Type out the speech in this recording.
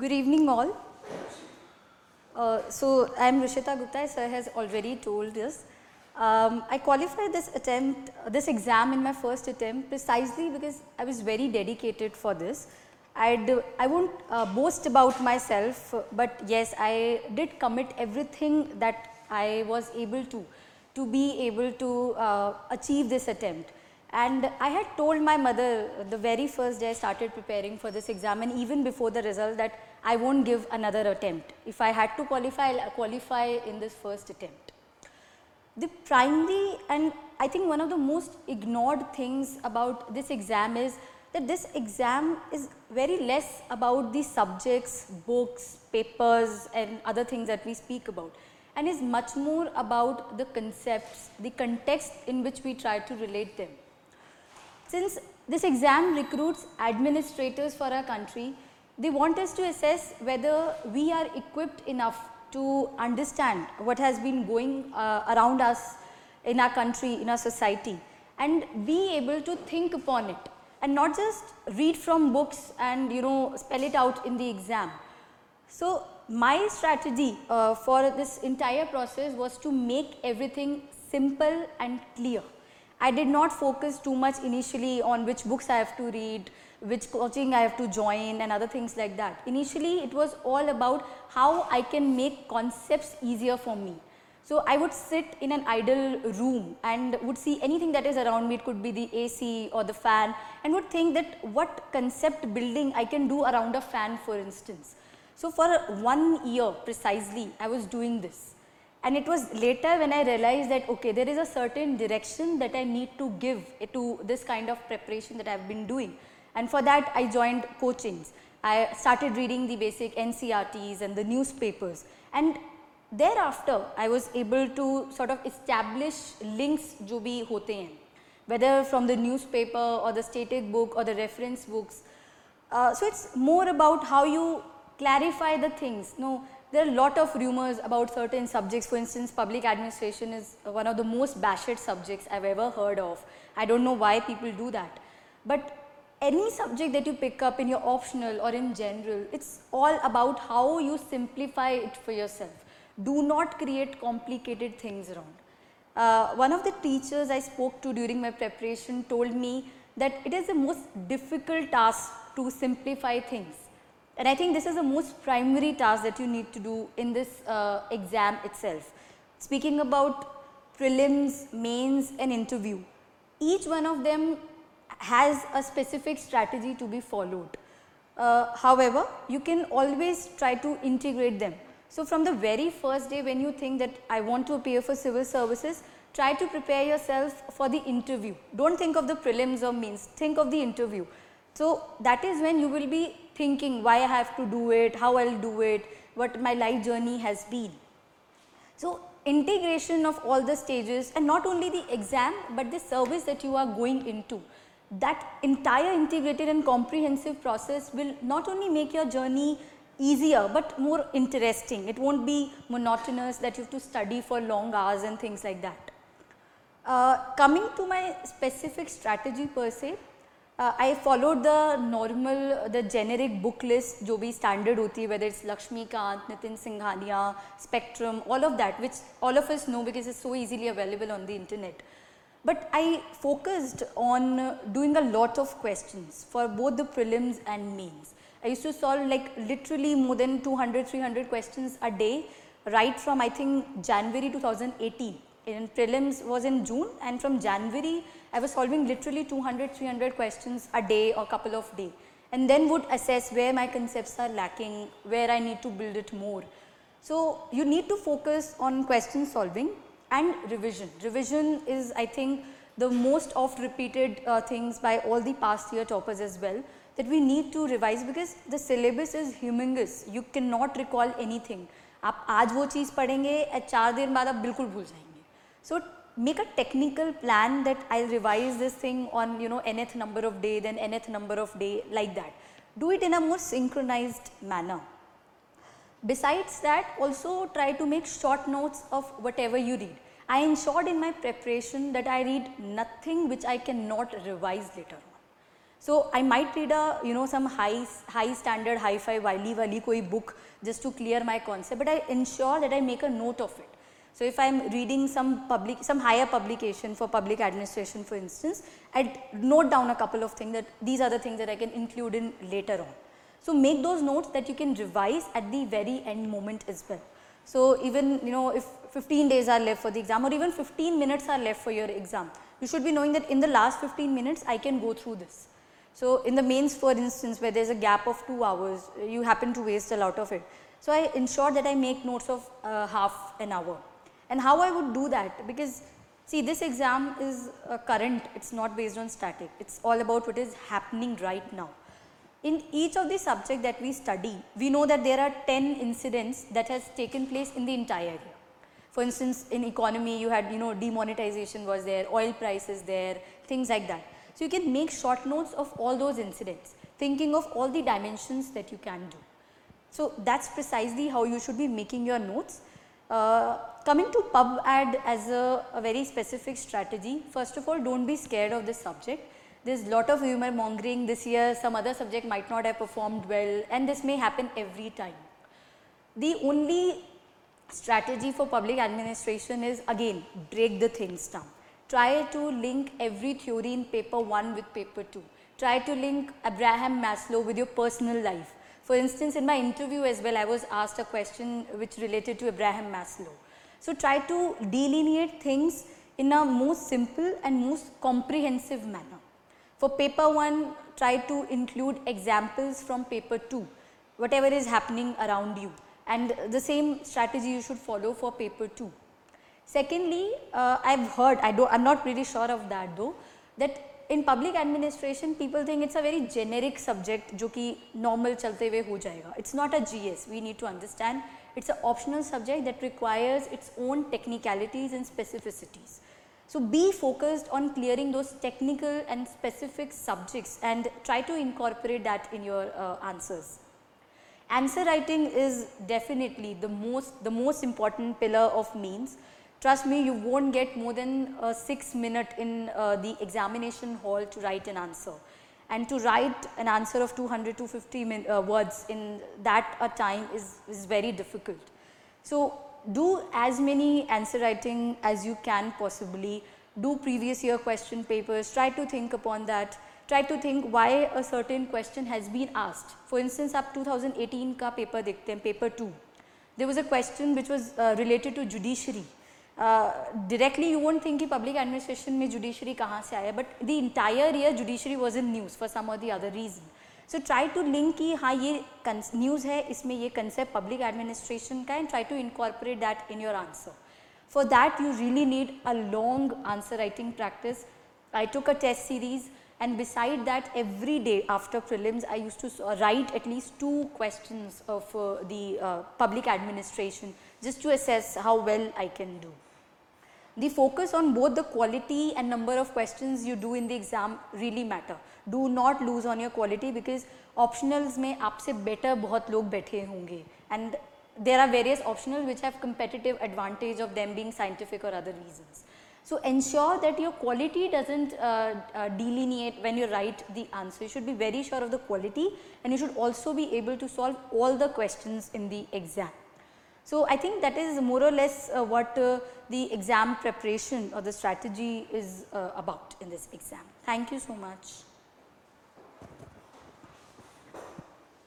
Good evening, all. Uh, so, I am Rishita Gupta, sir has already told us. Um, I qualified this attempt, this exam in my first attempt precisely because I was very dedicated for this. I'd, I won't uh, boast about myself, but yes, I did commit everything that I was able to, to be able to uh, achieve this attempt. And I had told my mother the very first day I started preparing for this exam and even before the result that I won't give another attempt. If I had to qualify, I'll qualify in this first attempt. The primary and I think one of the most ignored things about this exam is that this exam is very less about the subjects, books, papers and other things that we speak about and is much more about the concepts, the context in which we try to relate them. Since this exam recruits administrators for our country, they want us to assess whether we are equipped enough to understand what has been going uh, around us in our country, in our society and be able to think upon it and not just read from books and you know spell it out in the exam. So, my strategy uh, for this entire process was to make everything simple and clear. I did not focus too much initially on which books I have to read, which coaching I have to join and other things like that. Initially it was all about how I can make concepts easier for me. So, I would sit in an idle room and would see anything that is around me, it could be the AC or the fan and would think that what concept building I can do around a fan for instance. So, for one year precisely I was doing this and it was later when I realized that okay there is a certain direction that I need to give to this kind of preparation that I have been doing and for that I joined coachings. I started reading the basic NCERTs and the newspapers and thereafter I was able to sort of establish links जो भी होते हैं whether from the newspaper or the stated book or the reference books. Uh, so, it is more about how you clarify the things. No, there are a lot of rumors about certain subjects. For instance, public administration is one of the most bashed subjects I have ever heard of. I do not know why people do that. But any subject that you pick up in your optional or in general, it is all about how you simplify it for yourself. Do not create complicated things around. Uh, one of the teachers I spoke to during my preparation told me that it is the most difficult task to simplify things and I think this is the most primary task that you need to do in this uh, exam itself. Speaking about prelims, mains and interview, each one of them has a specific strategy to be followed. Uh, however, you can always try to integrate them. So, from the very first day when you think that I want to appear for civil services, try to prepare yourself for the interview. Do not think of the prelims or mains, think of the interview. So, that is when you will be thinking why I have to do it, how I will do it, what my life journey has been. So, integration of all the stages and not only the exam, but the service that you are going into. That entire integrated and comprehensive process will not only make your journey easier, but more interesting. It not be monotonous that you have to study for long hours and things like that. Uh, coming to my specific strategy per se, uh, I followed the normal, the generic book list, which is standard, hoti, whether it's Laxmikanth, Nitin Singhania, Spectrum, all of that, which all of us know because it's so easily available on the internet. But I focused on doing a lot of questions for both the prelims and mains. I used to solve like literally more than 200, 300 questions a day, right from I think January 2018 in prelims was in June and from January I was solving literally 200, 300 questions a day or couple of day and then would assess where my concepts are lacking, where I need to build it more. So, you need to focus on question solving and revision. Revision is I think the most oft repeated uh, things by all the past year toppers as well that we need to revise because the syllabus is humongous. You cannot recall anything. आप आज वो चीज़ पढ़ेंगे चार दिन बाद आप बिल्कुल भूल जाएंगे so make a technical plan that I will revise this thing on you know nth number of day then nth number of day like that. Do it in a more synchronized manner. Besides that also try to make short notes of whatever you read. I ensured in my preparation that I read nothing which I cannot revise later on. So I might read a, you know, some high, high standard, hi-fi, wily wali koi book just to clear my concept, but I ensure that I make a note of it. So if I am reading some public, some higher publication for public administration for instance, I note down a couple of things that these are the things that I can include in later on. So make those notes that you can revise at the very end moment as well. So even you know if 15 days are left for the exam or even 15 minutes are left for your exam, you should be knowing that in the last 15 minutes I can go through this. So in the mains for instance where there is a gap of 2 hours, you happen to waste a lot of it. So I ensure that I make notes of uh, half an hour. And how I would do that because see this exam is uh, current, it is not based on static, it is all about what is happening right now. In each of the subject that we study, we know that there are 10 incidents that has taken place in the entire year. For instance, in economy you had you know demonetization was there, oil prices there, things like that. So you can make short notes of all those incidents, thinking of all the dimensions that you can do. So that's precisely how you should be making your notes. Uh, coming to pub ad as a, a very specific strategy, first of all don't be scared of this subject there is lot of humor mongering this year, some other subject might not have performed well and this may happen every time. The only strategy for public administration is again break the things down. Try to link every theory in paper 1 with paper 2. Try to link Abraham Maslow with your personal life. For instance, in my interview as well, I was asked a question which related to Abraham Maslow. So, try to delineate things in a most simple and most comprehensive manner. For paper 1, try to include examples from paper 2, whatever is happening around you and the same strategy you should follow for paper 2. Secondly, uh, I have heard, I do I am not really sure of that though, that in public administration people think it's a very generic subject जो कि normal चलते हुए हो जाएगा. It's not a GS, we need to understand it's an optional subject that requires its own technicalities and specificities. So, be focused on clearing those technical and specific subjects and try to incorporate that in your uh, answers. Answer writing is definitely the most, the most important pillar of means. Trust me, you won't get more than uh, 6 minute in uh, the examination hall to write an answer. And to write an answer of 200 to 50 uh, words in that a time is, is very difficult. So, do as many answer writing as you can possibly, do previous year question papers, try to think upon that, try to think why a certain question has been asked. For instance, up 2018 ka paper dekhte paper 2. There was a question which was uh, related to judiciary. Directly you won't think कि public administration में judiciary कहाँ से आया but the entire year judiciary was in news for some of the other reason so try to link कि हाँ ये news है इसमें ये कंसेप्ट पब्लिक एडमिनिस्ट्रेशन का and try to incorporate that in your answer for that you really need a long answer writing practice I took a test series and beside that every day after film I use to write at least two question of of uh, the uh, public administration just to assess how. The focus on both the quality and number of questions you do in the exam really matter. Do not lose on your quality because optionals में आपसे better बहुत लोग बैठे होंगे and there are various optionals which have competitive advantage of them being scientific or other reasons. So, ensure that your quality does not uh, uh, delineate when you write the answer. You should be very sure of the quality and you should also be able to solve all the questions in the exam. So, I think that is more or less uh, what uh, the exam preparation or the strategy is uh, about in this exam. Thank you so much.